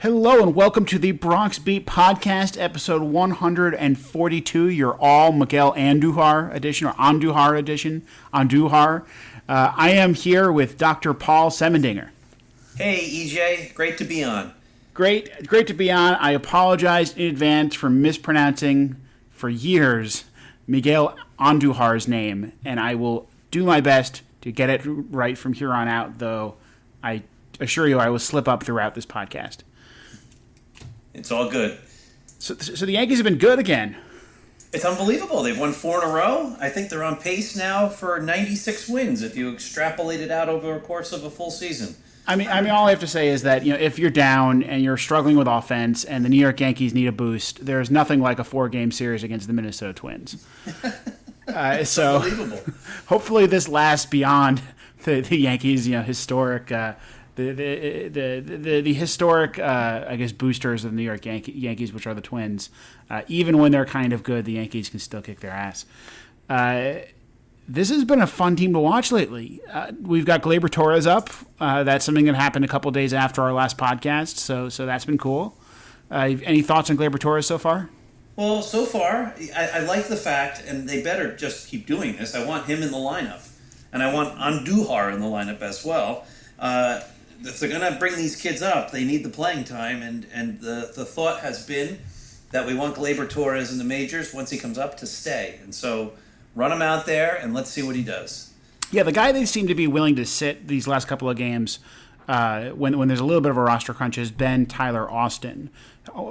Hello and welcome to the Bronx Beat Podcast, episode 142. Your all Miguel Andujar edition or Andujar edition. Andujar. Uh, I am here with Dr. Paul Semendinger. Hey, EJ, great to be on. Great, great to be on. I apologize in advance for mispronouncing for years Miguel Andujar's name, and I will do my best to get it right from here on out. Though I assure you, I will slip up throughout this podcast. It's all good. So, so the Yankees have been good again. It's unbelievable. They've won four in a row. I think they're on pace now for 96 wins if you extrapolate it out over a course of a full season. I mean, I mean, all I have to say is that you know, if you're down and you're struggling with offense, and the New York Yankees need a boost, there's nothing like a four-game series against the Minnesota Twins. Uh, so, hopefully, this lasts beyond the, the Yankees, you know, historic, uh, the, the, the the historic, uh, I guess, boosters of the New York Yankee, Yankees, which are the Twins. Uh, even when they're kind of good, the Yankees can still kick their ass. Uh, this has been a fun team to watch lately. Uh, we've got Gleyber Torres up. Uh, that's something that happened a couple days after our last podcast, so so that's been cool. Uh, any thoughts on Gleyber Torres so far? Well, so far, I, I, like the fact, and they better just keep doing this. I want him in the lineup, and I want Andujar in the lineup as well. Uh, if they're going to bring these kids up, they need the playing time, and, and the, the thought has been that we want Gleyber Torres in the majors once he comes up to stay. And so run him out there, and let's see what he does. Yeah, the guy they seem to be willing to sit these last couple of games uh, when when there's a little bit of a roster crunch has been Tyler Austin.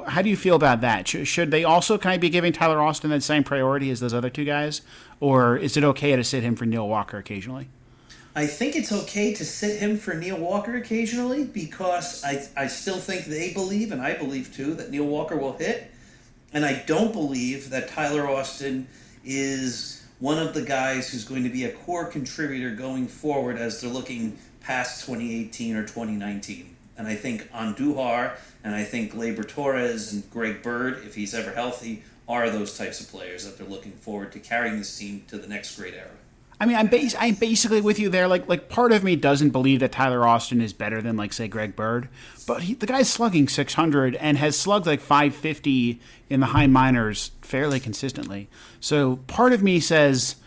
How do you feel about that? Should, should they also kind of be giving Tyler Austin that same priority as those other two guys, or is it okay to sit him for Neil Walker occasionally? I think it's okay to sit him for Neil Walker occasionally because I, I still think they believe, and I believe too, that Neil Walker will hit. And I don't believe that Tyler Austin is one of the guys who's going to be a core contributor going forward as they're looking past 2018 or 2019. And I think Andujar and I think Gleyber Torres and Greg Bird, if he's ever healthy, are those types of players that they're looking forward to carrying this team to the next great era. I mean, I'm bas- I'm basically with you there. Like like part of me doesn't believe that Tyler Austin is better than like say Greg Bird, but he, the guy's slugging 600 and has slugged like 550 in the high minors fairly consistently. So part of me says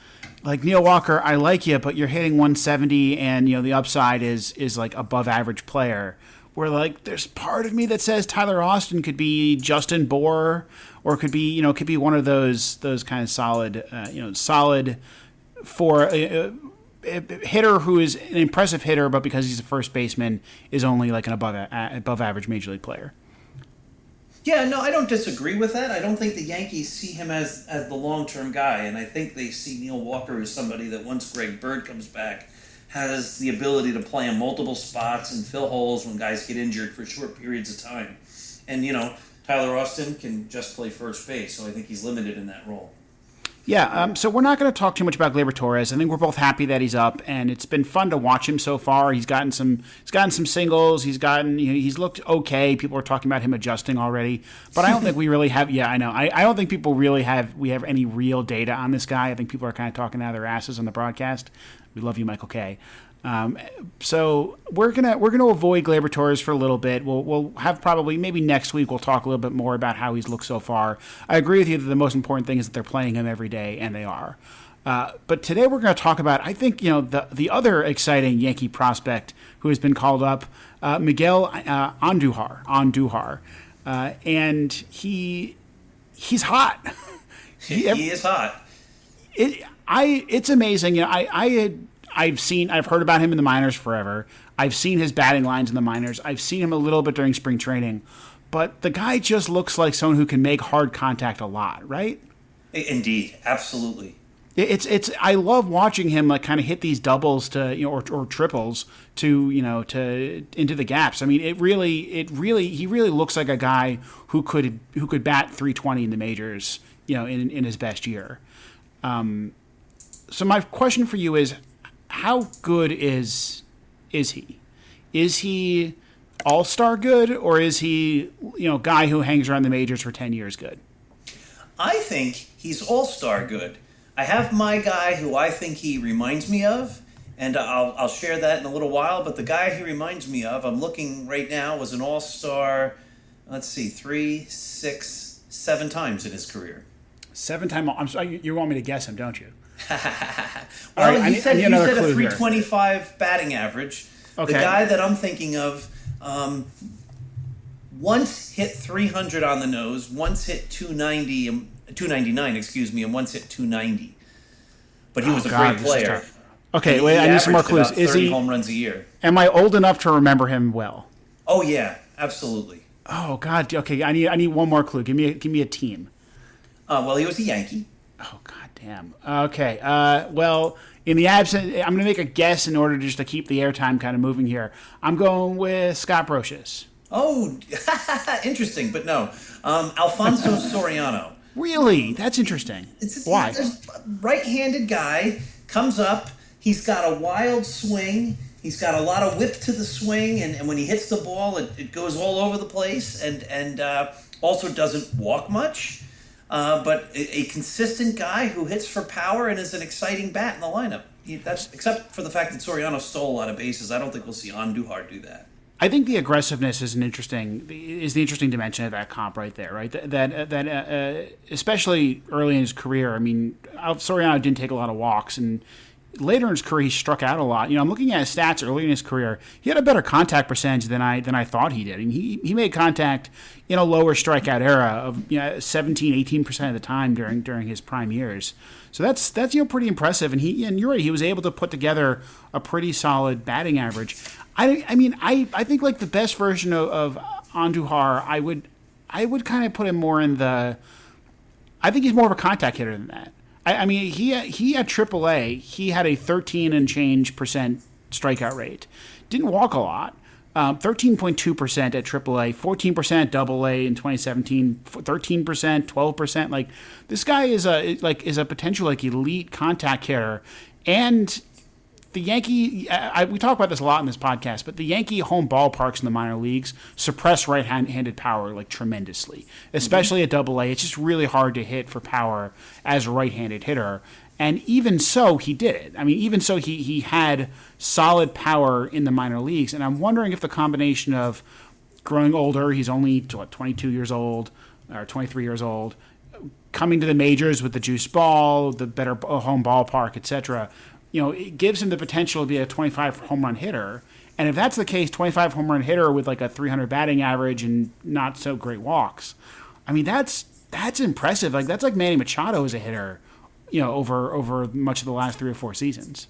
like Neil Walker, I like you, but you're hitting 170 and you know the upside is is like above average player. Where like there's part of me that says Tyler Austin could be Justin Bour or could be you know could be one of those those kind of solid uh, you know solid for a, a, hitter who is an impressive hitter, but because he's a first baseman, is only like an above above average major league player. Yeah, no, I don't disagree with that. I don't think the Yankees see him as as the long term guy, and I think they see Neil Walker as somebody that once Greg Bird comes back has the ability to play in multiple spots and fill holes when guys get injured for short periods of time. And you know, Tyler Austin can just play first base, so I think he's limited in that role. Yeah, um, so we're not going to talk too much about Gleyber Torres. I think we're both happy that he's up, and it's been fun to watch him so far. He's gotten some, he's gotten some singles. He's gotten, you know, he's looked okay. People are talking about him adjusting already, but I don't think we really have. Yeah, I know. I, I don't think people really have. We have any real data on this guy. I think people are kind of talking out of their asses on the broadcast. We love you, Michael Kay. Um, so we're gonna we're gonna avoid Torres for a little bit. We'll we'll have probably maybe next week we'll talk a little bit more about how he's looked so far. I agree with you that the most important thing is that they're playing him every day, and they are. Uh, but today we're going to talk about I think you know the the other exciting Yankee prospect who has been called up, uh, Miguel uh, Andujar Andujar, uh, and he he's hot. he, he is hot. It I it's amazing. You know I I had I've seen, I've heard about him in the minors forever. I've seen his batting lines in the minors. I've seen him a little bit during spring training, but the guy just looks like someone who can make hard contact a lot, right? Indeed, absolutely. It's it's I love watching him like kind of hit these doubles to you know or, or triples to you know to into the gaps. I mean, it really it really he really looks like a guy who could who could bat 320 in the majors, you know, in in his best year. Um, so my question for you is, how good is is he? Is he all star good, or is he you know guy who hangs around the majors for 10 years good? I think he's all star good. I have my guy who I think he reminds me of, and I'll, I'll share that in a little while. But the guy he reminds me of, I'm looking right now, was an all star, let's see, three, six, seven times in his career. Seven time. I'm sorry, you want me to guess him, don't you? well, right, you said, you said a 325 here. batting average. Okay. The guy that I'm thinking of um, once hit 300 on the nose, once hit 290 299, excuse me, and once hit 290. But he was oh, a God, great player. Okay, he, wait, he I need some more clues. Is he home runs a year? Am I old enough to remember him well? Oh yeah, absolutely. Oh God. Okay, I need I need one more clue. Give me a, give me a team. Uh, well, he was a Yankee. Oh God damn. Okay. Uh, well, in the absence, I'm going to make a guess in order just to keep the airtime kind of moving here. I'm going with Scott Brosius. Oh, interesting, but no. Um, Alfonso Soriano. Really? That's interesting. It's, Why? right-handed guy comes up. He's got a wild swing. He's got a lot of whip to the swing, and, and when he hits the ball, it, it goes all over the place, and and uh, also doesn't walk much. Uh, but a, a, consistent guy who hits for power and is an exciting bat in the lineup. That's except for the fact that Soriano stole a lot of bases. I don't think we'll see Andujar do that. I think the aggressiveness is an interesting is the interesting dimension of that comp right there, right? That that, that uh, uh especially early in his career. I mean, Soriano didn't take a lot of walks, and later in his career he struck out a lot. You know, I'm looking at his stats early in his career. He had a better contact percentage than I than I thought he did. and he he made contact in a lower strikeout era of you know 17, 18 percent of the time during during his prime years. So that's that's you know pretty impressive. And he and you're right, he was able to put together a pretty solid batting average. I, I mean, I, I think like the best version of, of Andujar, I would I would kind of put him more in the. I think he's more of a contact hitter than that. I, I mean, he he at AAA, he had a 13 and change percent strikeout rate. Didn't walk a lot. Um, 13.2% at AAA, 14% AA in 2017, 13%, 12%. Like this guy is a like is a potential like elite contact hitter, and the Yankee, I, we talk about this a lot in this podcast, but the Yankee home ballparks in the minor leagues suppress right-handed power like tremendously, especially mm-hmm. at Double A. It's just really hard to hit for power as a right-handed hitter, and even so, he did it. I mean, even so, he he had solid power in the minor leagues, and I'm wondering if the combination of growing older, he's only what 22 years old or 23 years old, coming to the majors with the juice ball, the better home ballpark, etc you know, it gives him the potential to be a 25 home run hitter. And if that's the case, 25 home run hitter with like a 300 batting average and not so great walks, I mean, that's that's impressive. Like that's like Manny Machado as a hitter, you know, over over much of the last three or four seasons.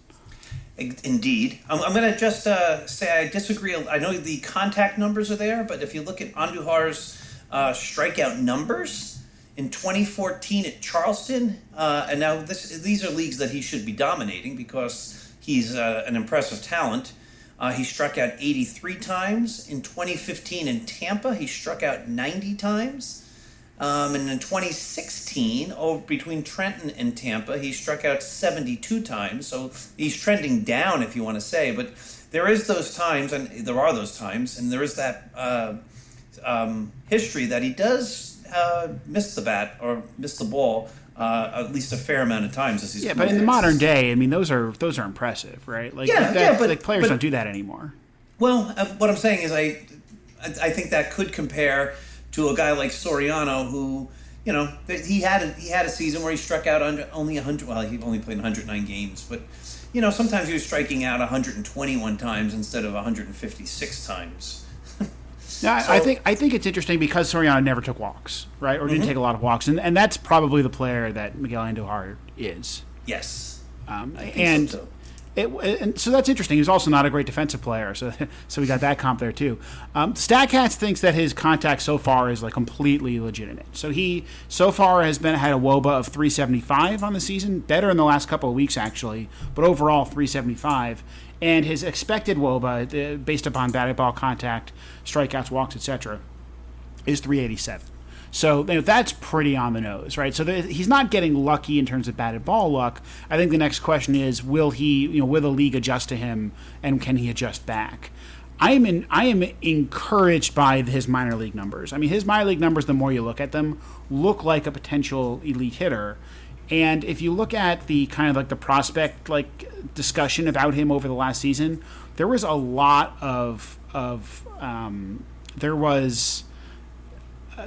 Indeed, I'm, I'm going to just uh, say I disagree. I know the contact numbers are there, but if you look at Andujar's uh, strikeout numbers, in 2014 at Charleston, uh, and now this, these are leagues that he should be dominating because he's uh, an impressive talent. Uh, he struck out 83 times. In 2015 in Tampa, he struck out 90 times. Um, and in 2016, over between Trenton and Tampa, he struck out 72 times. So he's trending down, if you want to say. But there is those times, and there are those times, and there is that uh, um, history that he does uh, missed the bat or missed the ball uh, at least a fair amount of times as he's yeah. But in the modern day, I mean, those are those are impressive, right? Like yeah, that, yeah, but like players but, don't do that anymore. Well, uh, what I'm saying is, I I think that could compare to a guy like Soriano, who you know he had a, he had a season where he struck out under only 100. Well, he only played 109 games, but you know sometimes he was striking out 121 times instead of 156 times. Yeah, so, I think I think it's interesting because Soriano never took walks, right, or didn't mm-hmm. take a lot of walks, and and that's probably the player that Miguel Andujar is. Yes. Um, and so it, and so that's interesting. He's also not a great defensive player, so so we got that comp there too. Um, thinks that his contact so far is like completely legitimate. So he so far has been had a WOBA of 375 on the season, better in the last couple of weeks actually, but overall 375. And his expected WOBA, uh, based upon batted ball contact, strikeouts, walks, etc., is 387. So you know, that's pretty on the nose, right? So the, he's not getting lucky in terms of batted ball luck. I think the next question is, will he, you know, will the league adjust to him, and can he adjust back? I am in, I am encouraged by his minor league numbers. I mean, his minor league numbers, the more you look at them, look like a potential elite hitter. And if you look at the kind of like the prospect like discussion about him over the last season, there was a lot of of um, there was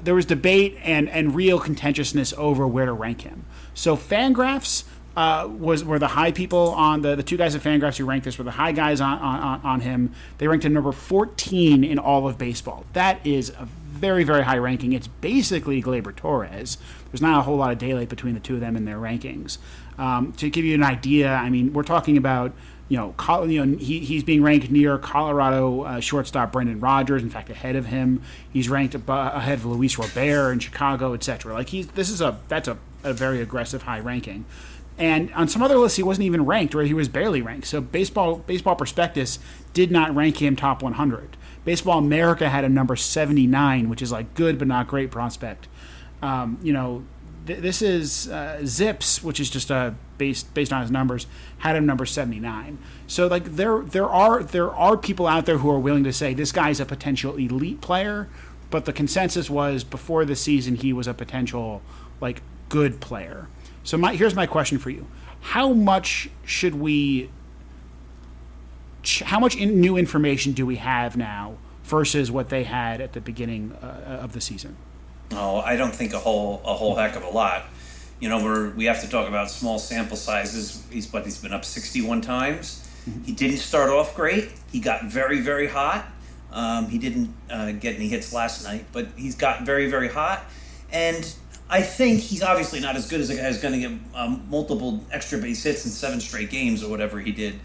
there was debate and, and real contentiousness over where to rank him. So Fangraphs uh, was were the high people on the, the two guys at Fangraphs who ranked this were the high guys on, on, on him. They ranked him number 14 in all of baseball. That is a very, very high ranking. It's basically Gleyber Torres. There's not a whole lot of daylight between the two of them in their rankings. Um, to give you an idea, I mean, we're talking about you know, you know he, he's being ranked near Colorado uh, shortstop Brendan Rodgers. In fact, ahead of him, he's ranked ahead of Luis Robert in Chicago, etc. Like he's this is a that's a, a very aggressive high ranking. And on some other lists, he wasn't even ranked, or he was barely ranked. So baseball baseball prospectus did not rank him top 100. Baseball America had a number 79, which is like good but not great prospect. Um, you know, th- this is uh, ZiPS, which is just a based based on his numbers, had him number 79. So like there there are there are people out there who are willing to say this guy's a potential elite player, but the consensus was before the season he was a potential like good player. So my here's my question for you: How much should we? How much in, new information do we have now versus what they had at the beginning uh, of the season? Oh, I don't think a whole a whole heck of a lot. You know, we're we have to talk about small sample sizes. He's but he's been up 61 times. Mm-hmm. He didn't start off great. He got very very hot. Um, he didn't uh, get any hits last night, but he's got very very hot. And I think he's obviously not as good as a guy who's going to get um, multiple extra base hits in seven straight games or whatever he did.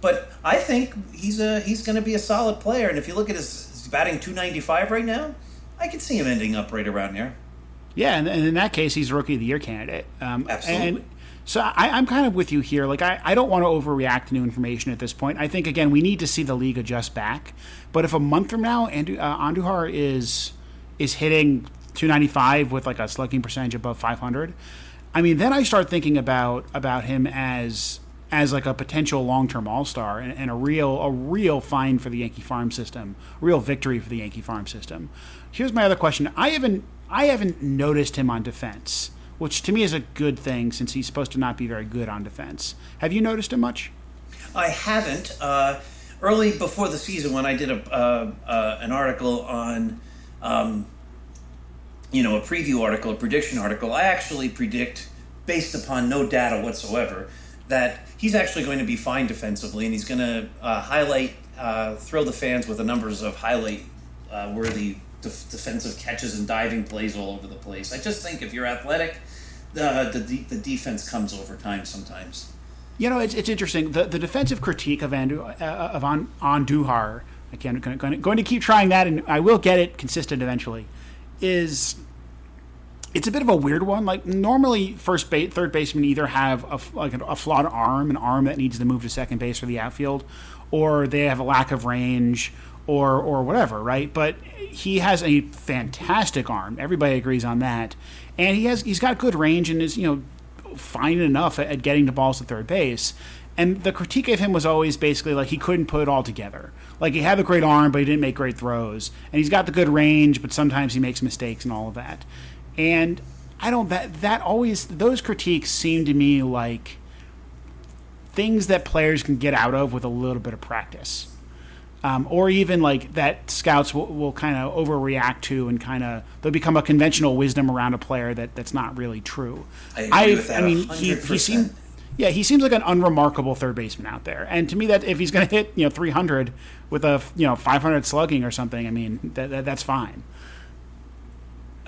But I think he's a he's going to be a solid player. And if you look at his, his batting 295 right now, I could see him ending up right around here. Yeah, and, and in that case, he's rookie of the year candidate. Um, Absolutely. And so I, am kind of with you here. Like I, I don't want to overreact to new information at this point. I think again we need to see the league adjust back. But if a month from now, Andu, uh, Andujar is is hitting 295 with like a slugging percentage above 500, I mean, then I start thinking about about him as as like a potential long-term all-star and, and, a real a real find for the Yankee farm system, real victory for the Yankee farm system. Here's my other question. I haven't I haven't noticed him on defense, which to me is a good thing since he's supposed to not be very good on defense. Have you noticed him much? I haven't. Uh, early before the season, when I did a uh, uh, an article on, um, you know, a preview article, a prediction article, I actually predict based upon no data whatsoever that he's actually going to be fine defensively, and he's going to uh, highlight, uh, thrill the fans with the numbers of highlight uh, worthy def- defensive catches and diving plays all over the place. I just think if you're athletic, the the, the defense comes over time sometimes. You know, it's, it's interesting. The, the defensive critique of Andu, uh, of on Andujar, again, going, going, going to keep trying that, and I will get it consistent eventually, is it's a bit of a weird one. Like normally, first base, third baseman either have a, like a, flawed arm, an arm that needs to move to second base or the outfield, or they have a lack of range, or or whatever, right? But he has a fantastic arm. Everybody agrees on that, and he has he's got good range and is you know fine enough at, at getting the balls to third base. And the critique of him was always basically like he couldn't put it all together. Like he had a great arm, but he didn't make great throws, and he's got the good range, but sometimes he makes mistakes and all of that. And I don't that that always those critiques seem to me like things that players can get out of with a little bit of practice um, or even like that scouts will, will kind of overreact to and kind of they'll become a conventional wisdom around a player that that's not really true. I agree with that. I mean, 100%. he he seemed yeah he seems like an unremarkable third baseman out there, and to me that if he's going to hit you know 300 with a you know 500 slugging or something, I mean that, that that's fine.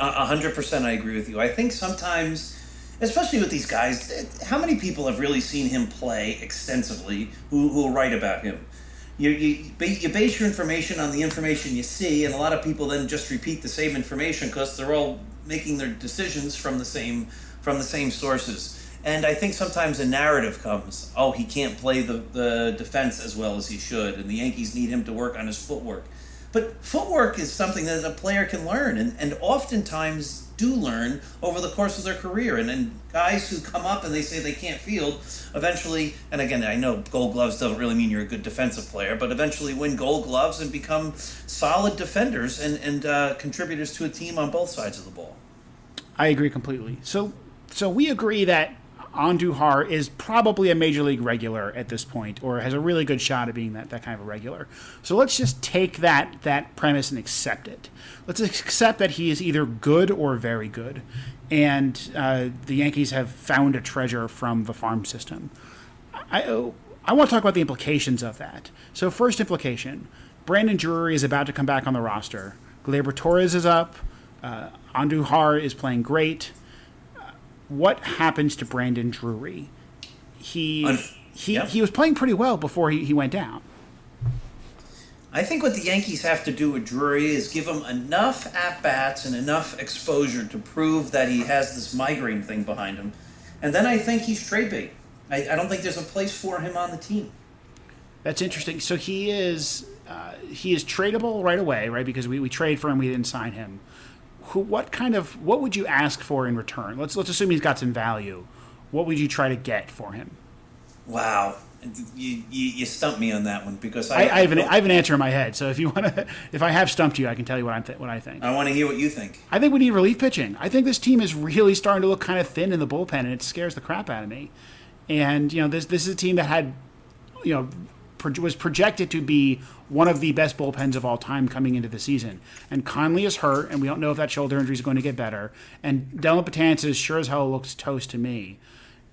Hundred percent, I agree with you. I think sometimes especially with these guys. How many people have really seen him play extensively who who will write about him? You, you, you base your information on the information you see, and a lot of people then just repeat the same information because they're all making their decisions from the same from the same sources. And I think sometimes a narrative comes, oh, he can't play the, the defense as well as he should, and the Yankees need him to work on his footwork. But footwork is something that a player can learn, and, and oftentimes do learn over the course of their career. And then guys who come up and they say they can't field, eventually, and again, I know gold gloves doesn't really mean you're a good defensive player, but eventually win gold gloves and become solid defenders and, and uh, contributors to a team on both sides of the ball. I agree completely. So, so we agree that Andujar is probably a major league regular at this point, or has a really good shot at being that, that kind of a regular. So let's just take that that premise and accept it. Let's accept that he is either good or very good, and uh, the Yankees have found a treasure from the farm system. I I want to talk about the implications of that. So first implication: Brandon Drury is about to come back on the roster. Gleyber Torres is up. Uh, Andujar is playing great what happens to Brandon Drury? He he yep. he was playing pretty well before he, he went down. I think what the Yankees have to do with Drury is give him enough at bats and enough exposure to prove that he has this migraine thing behind him, and then I think he's trade bait. I, I don't think there's a place for him on the team. That's interesting. So he is uh, he is tradable right away, right? Because we, we trade for him, we didn't sign him who, what kind of what would you ask for in return? Let's let's assume he's got some value. What would you try to get for him? Wow, you you, you stumped me on that one because I, I, I have an I have an answer in my head. So if you want to, if I have stumped you, I can tell you what I'm th- what I think. I want to hear what you think. I think we need relief pitching. I think this team is really starting to look kind of thin in the bullpen, and it scares the crap out of me. And you know, this this is a team that had, you know, pro- was projected to be one of the best bullpens of all time coming into the season. And Kahnle is hurt, and we don't know if that shoulder injury is going to get better. And Dellin Betances sure as hell looks toast to me.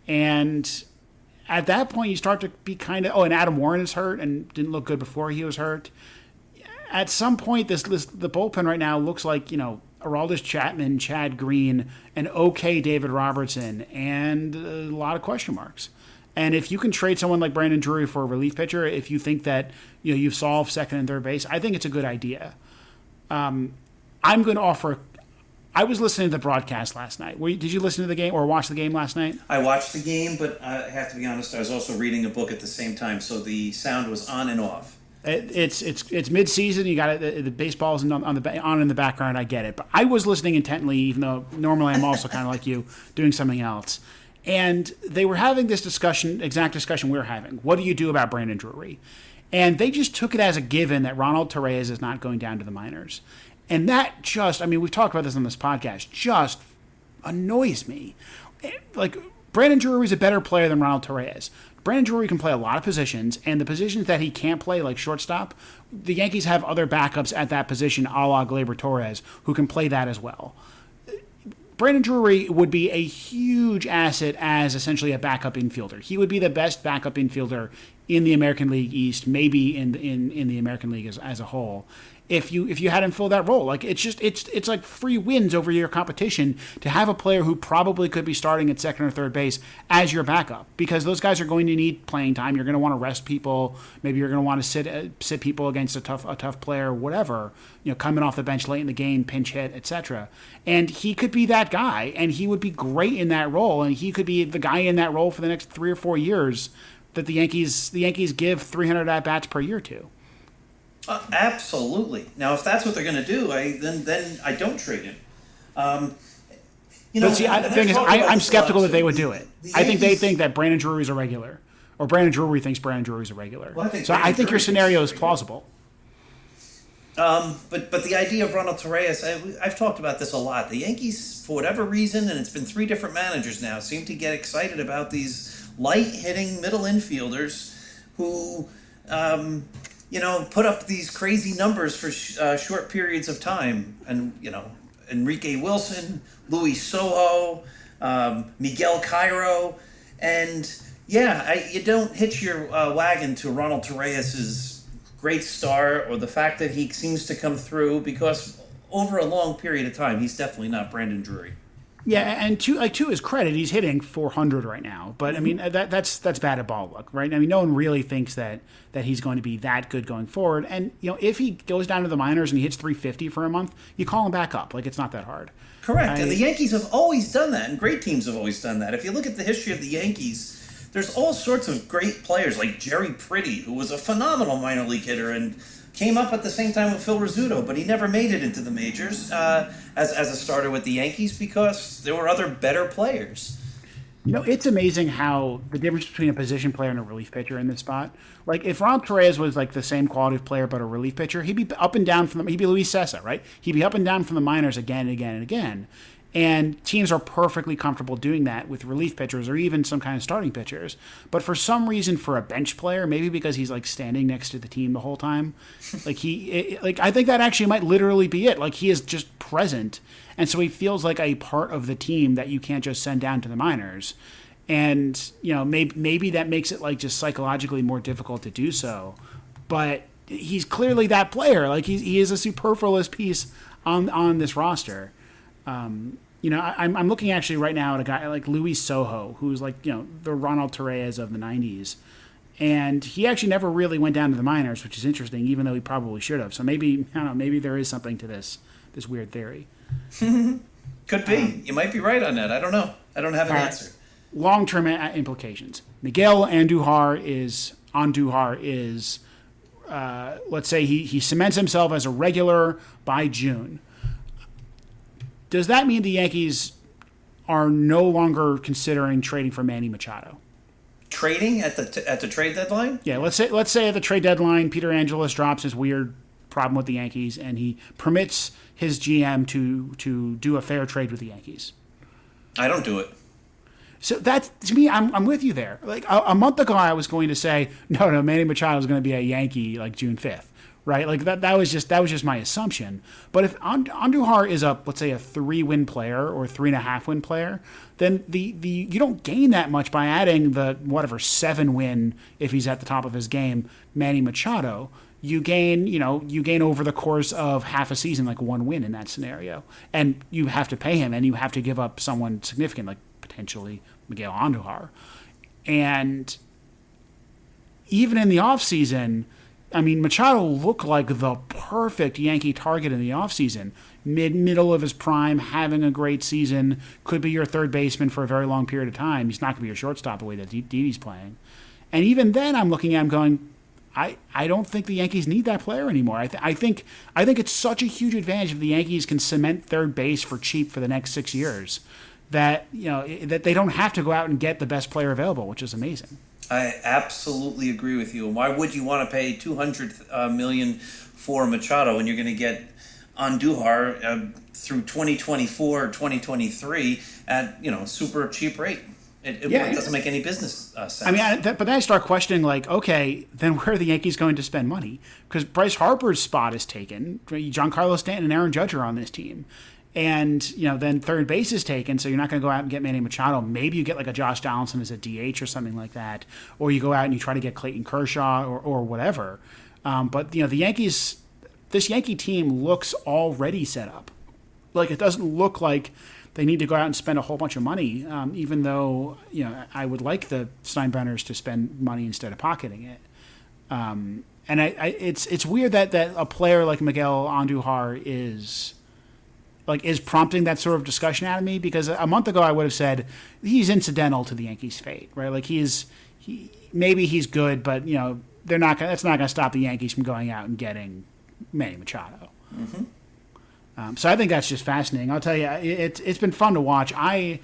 And at that point, you start to be kind of oh, and Adam Warren is hurt and didn't look good before he was hurt. At some point, this, this the bullpen right now looks like you know Aroldis Chapman, Chad Green, an okay David Robertson, and a lot of question marks. And if you can trade someone like Brandon Drury for a relief pitcher, if you think that you know you've solved second and third base, I think it's a good idea. Um, I'm going to offer. I was listening to the broadcast last night. You, did you listen to the game or watch the game last night? I watched the game, but I have to be honest. I was also reading a book at the same time, so the sound was on and off. It, it's it's it's mid season. You got it. The, the baseball's on, on the on in the background. I get it, but I was listening intently, even though normally I'm also kind of like you, doing something else. And they were having this discussion, exact discussion we are having. What do you do about Brandon Drury? And they just took it as a given that Ronald Torreyes is not going down to the minors. And that just, I mean, we've talked about this on this podcast, just annoys me. Eh, like, Brandon Drury is a better player than Ronald Torreyes. Brandon Drury can play a lot of positions, and the positions that he can't play, like shortstop, the Yankees have other backups at that position, a la Gleyber Torres, who can play that as well. Brandon Drury would be a huge asset as essentially a backup infielder. He would be the best backup infielder in the American League East, maybe in in, in the American League as, as a whole if you if you had him fill that role. Like it's just it's it's like free wins over your competition to have a player who probably could be starting at second or third base as your backup because those guys are going to need playing time. You're going to want to rest people. Maybe you're going to want to sit uh, sit people against a tough a tough player, whatever. You know, coming off the bench late in the game, pinch hit, etc. And he could be that guy, and he would be great in that role, and he could be the guy in that role for the next three or four years that the Yankees the Yankees give 300 at bats per year to. Uh, absolutely. Now, if that's what they're going to do, I then then I don't trade him. Um, you know, but see, I, the thing is, I, am skeptical that they would do it. The, I think they think that Brandon Drury is a regular, or Brandon Drury thinks Brandon Drury is a regular. Well, I think so Brandon I think Drury your scenario is plausible. Um, but but the idea of Ronald Torreyes, I, have talked about this a lot. The Yankees, for whatever reason, and it's been three different managers now, seem to get excited about these light hitting middle infielders who um, you know, put up these crazy numbers for sh- uh, short periods of time. And, you know, Enrique Wilson, Luis Sojo, um, Miguel Cairo. And, yeah, I, you don't hitch your uh, wagon to Ronald Torreyes' great star or the fact that he seems to come through because over a long period of time, he's definitely not Brandon Drury. Yeah, and to like to his credit, he's hitting 400 right now. But I mm-hmm. mean, that that's that's batted ball luck, right? I mean, no one really thinks that that he's going to be that good going forward. And you know, if he goes down to the minors and he hits 350 for a month, you call him back up. Like it's not that hard. Correct. I, and the Yankees have always done that, and great teams have always done that. If you look at the history of the Yankees, there's all sorts of great players like Jerry Priddy, who was a phenomenal minor league hitter and came up at the same time with Phil Rizzuto, but he never made it into the majors uh, as, as a starter with the Yankees because there were other better players. You know, it's amazing how the difference between a position player and a relief pitcher in this spot. Like, if Ron Torreyes was like the same quality of player but a relief pitcher, he'd be up and down from the, he'd be Luis Cessa, right? He'd be up and down from the minors again and again and again. And teams are perfectly comfortable doing that with relief pitchers or even some kind of starting pitchers. But for some reason, for a bench player, maybe because he's like standing next to the team the whole time, like he, it, like I think that actually might literally be it. Like he is just present, and so he feels like a part of the team that you can't just send down to the minors. And you know, maybe maybe that makes it like just psychologically more difficult to do so. But he's clearly that player. Like he, he is a superfluous piece on on this roster. Um, you know, I, am I'm looking actually right now at a guy like Louis Sojo, who's like, you know, the Ronald Torreyes of the 90s. And he actually never really went down to the minors, which is interesting, even though he probably should have. So maybe, I don't know, maybe there is something to this, this weird theory. Could be. Um, you might be right on that. I don't know. I don't have an answer. Long term implications. Miguel Andujar is, Andujar is, uh, let's say he, he cements himself as a regular by June does that mean the Yankees are no longer considering trading for Manny Machado? Trading at the t- at the trade deadline? Yeah, let's say let's say at the trade deadline, Peter Angelos drops his weird problem with the Yankees, and he permits his GM to to do a fair trade with the Yankees. I don't do it. So that's to me, I'm, I'm with you there. Like a, a month ago, I was going to say no, no, Manny Machado is going to be a Yankee like June fifth right? Like that that was just that was just my assumption. But if Andujar is a let's say a three win player or three and a half win player, then the the you don't gain that much by adding the whatever seven win if he's at the top of his game, Manny Machado. You gain, you know, you gain over the course of half a season like one win in that scenario, and you have to pay him, and you have to give up someone significant, like potentially Miguel Andujar, and even in the off season I mean, Machado looked like the perfect Yankee target in the offseason. Mid middle of his prime, having a great season, could be your third baseman for a very long period of time. He's not going to be your shortstop the way that Didi's playing. And even then, I'm looking at him going, I, I don't think the Yankees need that player anymore. I, th- I think I think it's such a huge advantage if the Yankees can cement third base for cheap for the next six years that you know that they don't have to go out and get the best player available, which is amazing. I absolutely agree with you. And why would you want to pay two hundred uh, million for Machado when you're going to get Andujar uh, through 2024, 2023 at you know super cheap rate? It, it, yeah, doesn't make any business uh, sense. I mean, I, that, but then I start questioning, like, okay, then where are the Yankees going to spend money? Because Bryce Harper's spot is taken. Giancarlo Stanton and Aaron Judge are on this team and you know then third base is taken, so you're not going to go out and get Manny Machado. Maybe you get like a Josh Donaldson as a DH or something like that, or you go out and you try to get Clayton Kershaw or, or whatever. Um, but you know the Yankees, this Yankee team looks already set up. Like it doesn't look like they need to go out and spend a whole bunch of money. Um, even though you know I would like the Steinbrenners to spend money instead of pocketing it. Um, and I, I, it's it's weird that that a player like Miguel Andujar is like is prompting that sort of discussion out of me because a month ago I would have said he's incidental to the Yankees' fate, right? Like he's he maybe he's good, but you know they're not gonna, that's not going to stop the Yankees from going out and getting Manny Machado. Mm-hmm. Um, so I think that's just fascinating. I'll tell you, it, it's been fun to watch. I.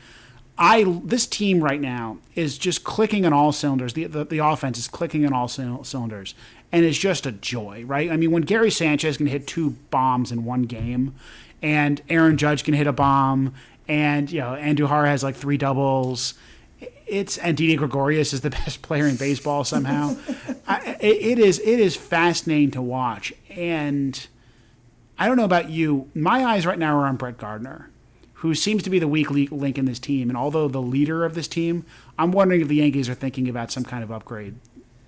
I this team right now is just clicking on all cylinders. The, the, the offense is clicking on all cylinders, and it's just a joy, right? I mean, when Gary Sanchez can hit two bombs in one game, and Aaron Judge can hit a bomb, and you know Andujar has like three doubles. It's and Didi Gregorius is the best player in baseball somehow. I, it, it is it is fascinating to watch, and I don't know about you. My eyes right now are on Brett Gardner, who seems to be the weak link in this team. And although the leader of this team, I'm wondering if the Yankees are thinking about some kind of upgrade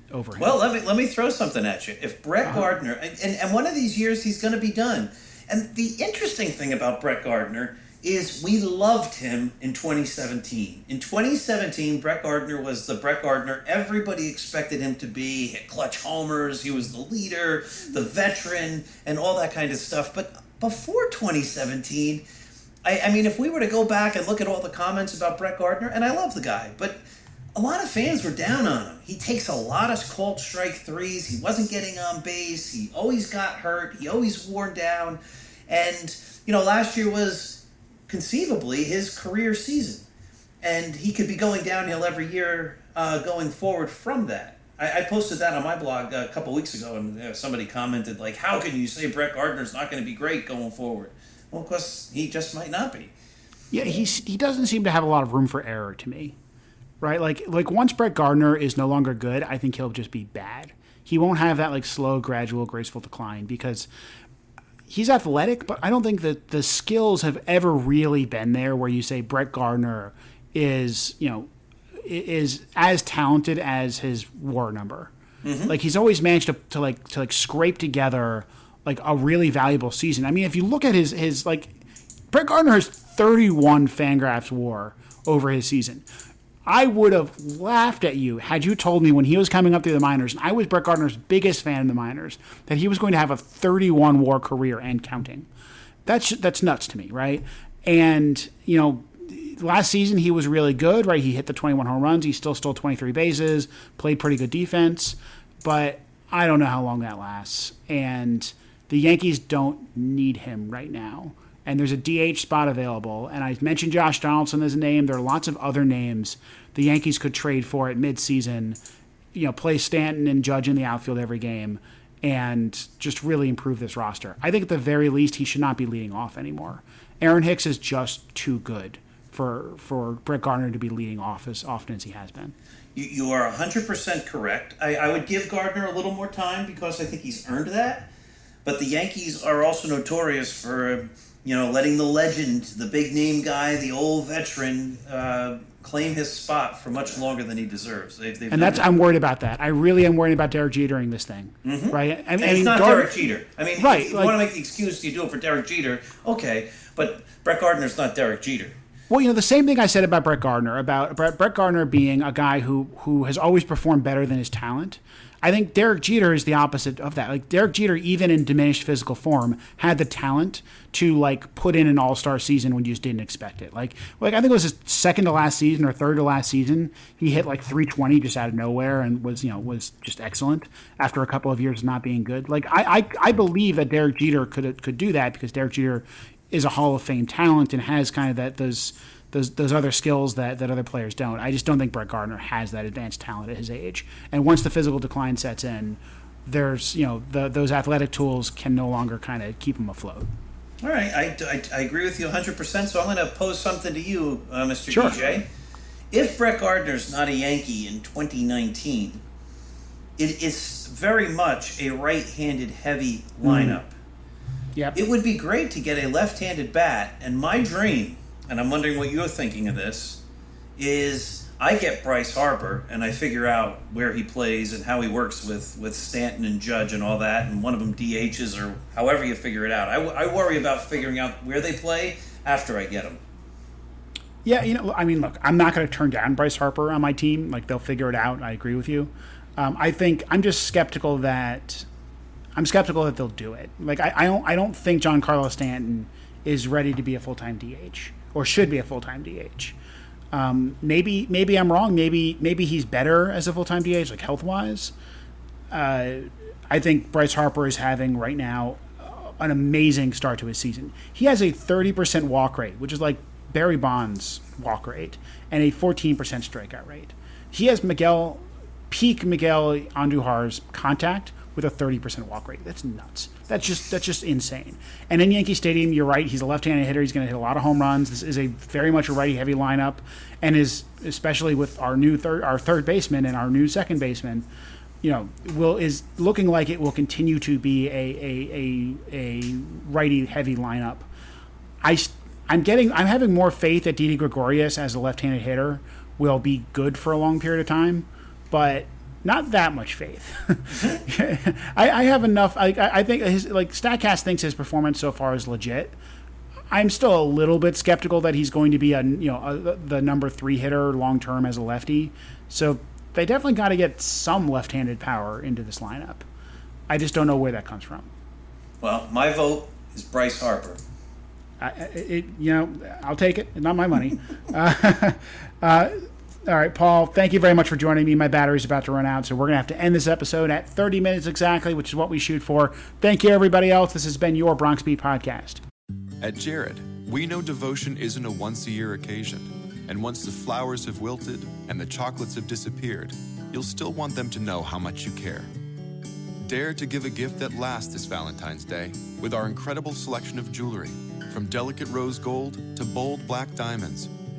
over him. Well, let me let me throw something at you. If Brett uh-huh. Gardner, and, and one of these years he's going to be done and the interesting thing about Brett Gardner is we loved him in 2017. In 2017, Brett Gardner was the Brett Gardner everybody expected him to be. He hit clutch homers, he was the leader, the veteran, and all that kind of stuff. But before 2017, I, I mean, if we were to go back and look at all the comments about Brett Gardner, and I love the guy, but a lot of fans were down on him. He takes a lot of called strike threes. He wasn't getting on base. He always got hurt. He always worn down. And, you know, last year was conceivably his career season. And he could be going downhill every year uh, going forward from that. I, I, posted that on my blog a couple weeks ago, and uh, somebody commented, like, how can you say Brett Gardner's not going to be great going forward? Well, of course, he just might not be. Yeah, he's, he doesn't seem to have a lot of room for error to me right? Like like once Brett Gardner is no longer good, I think he'll just be bad. He won't have that like slow, gradual, graceful decline because he's athletic, but I don't think that the skills have ever really been there where you say Brett Gardner is, you know, is as talented as his war number. Mm-hmm. Like he's always managed to, to like to like scrape together like a really valuable season. I mean, if you look at his his like Brett Gardner has 31 Fangraphs WAR over his season. I would have laughed at you had you told me when he was coming up through the minors, and I was Brett Gardner's biggest fan in the minors, that he was going to have a 31 war career and counting. That's that's nuts to me, right? And you know, last season he was really good, right? He hit the 21 home runs. He still stole 23 bases, played pretty good defense, but I don't know how long that lasts. And the Yankees don't need him right now and there's a DH spot available. And I mentioned Josh Donaldson as a name. There are lots of other names the Yankees could trade for at midseason. You know, play Stanton and Judge in the outfield every game, and just really improve this roster. I think at the very least he should not be leading off anymore. Aaron Hicks is just too good for for Brett Gardner to be leading off as often as he has been. You, you are 100% correct. I, I would give Gardner a little more time because I think he's earned that. But the Yankees are also notorious for you know, letting the legend, the big name guy, the old veteran, uh, claim his spot for much longer than he deserves. They've, they've and that's I'm worried about that. I really am worried about Derek Jeter in this thing, mm-hmm. right? I mean, it's not Derek Jeter. I mean, right, if you like, want to make the excuse you do it for Derek Jeter, okay, but Brett Gardner's not Derek Jeter. Well, you know, the same thing I said about Brett Gardner, about Brett, Brett Gardner being a guy who who has always performed better than his talent. I think Derek Jeter is the opposite of that. Like Derek Jeter, even in diminished physical form, had the talent to like put in an All Star season when you just didn't expect it. Like, like I think it was his second to last season or third to last season. He hit like 320 just out of nowhere and was you know was just excellent after a couple of years of not being good. Like I I, I believe that Derek Jeter could could do that because Derek Jeter is a Hall of Fame talent and has kind of that those those those other skills that, that other players don't. I just don't think Brett Gardner has that advanced talent at his age. And once the physical decline sets in, there's you know the, those athletic tools can no longer kind of keep him afloat. All right, I, I, I, agree with you 100%. So I'm going to pose something to you, uh, Mr. Sure. EJ. If Brett Gardner's not a Yankee in 2019, it is very much a right handed heavy lineup. Mm. Yep. It would be great to get a left handed bat, and my dream and I'm wondering what you're thinking of this, is I get Bryce Harper and I figure out where he plays and how he works with, with Stanton and Judge and all that, and one of them DHs or however you figure it out. I, I worry about figuring out where they play after I get them. Yeah, you know, I mean, look, I'm not going to turn down Bryce Harper on my team. Like, they'll figure it out. I agree with you. Um, I think I'm just skeptical that I'm skeptical that they'll do it. Like, I, I don't I don't think Giancarlo Stanton is ready to be a full time DH or should be a full time DH. Um, maybe maybe I'm wrong. Maybe maybe he's better as a full time DH, like health wise. Uh, I think Bryce Harper is having right now an amazing start to his season. He has a 30% walk rate, which is like Barry Bonds' walk rate, and a 14% strikeout rate. He has Miguel peak Miguel Andujar's contact with a 30% walk rate. That's nuts. That's just that's just insane. And in Yankee Stadium, you're right. He's a left-handed hitter. He's going to hit a lot of home runs. This is a very much a righty-heavy lineup, and is especially with our new third our third baseman and our new second baseman, you know, will is looking like it will continue to be a a a, a righty-heavy lineup. I I'm getting I'm having more faith that Didi Gregorius as a left-handed hitter will be good for a long period of time, but not that much faith. I, I, have enough. I, I think his like Statcast thinks his performance so far is legit. I'm still a little bit skeptical that he's going to be a you know a, the number three hitter long term as a lefty. So they definitely got to get some left-handed power into this lineup. I just don't know where that comes from. Well, my vote is Bryce Harper. I, it, you know, I'll take it. Not my money. uh, uh, all right, Paul, thank you very much for joining me. My battery's about to run out, so we're going to have to end this episode at 30 minutes exactly, which is what we shoot for. Thank you, everybody else. This has been your Bronx Beat Podcast. At Jared, we know devotion isn't a once a year occasion. And once the flowers have wilted and the chocolates have disappeared, you'll still want them to know how much you care. Dare to give a gift that lasts this Valentine's Day with our incredible selection of jewelry. From delicate rose gold to bold black diamonds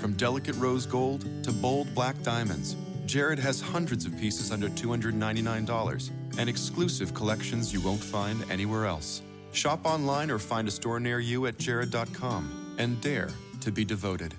From delicate rose gold to bold black diamonds, Jared has hundreds of pieces under $299 and exclusive collections you won't find anywhere else. Shop online or find a store near you at jared.com and dare to be devoted.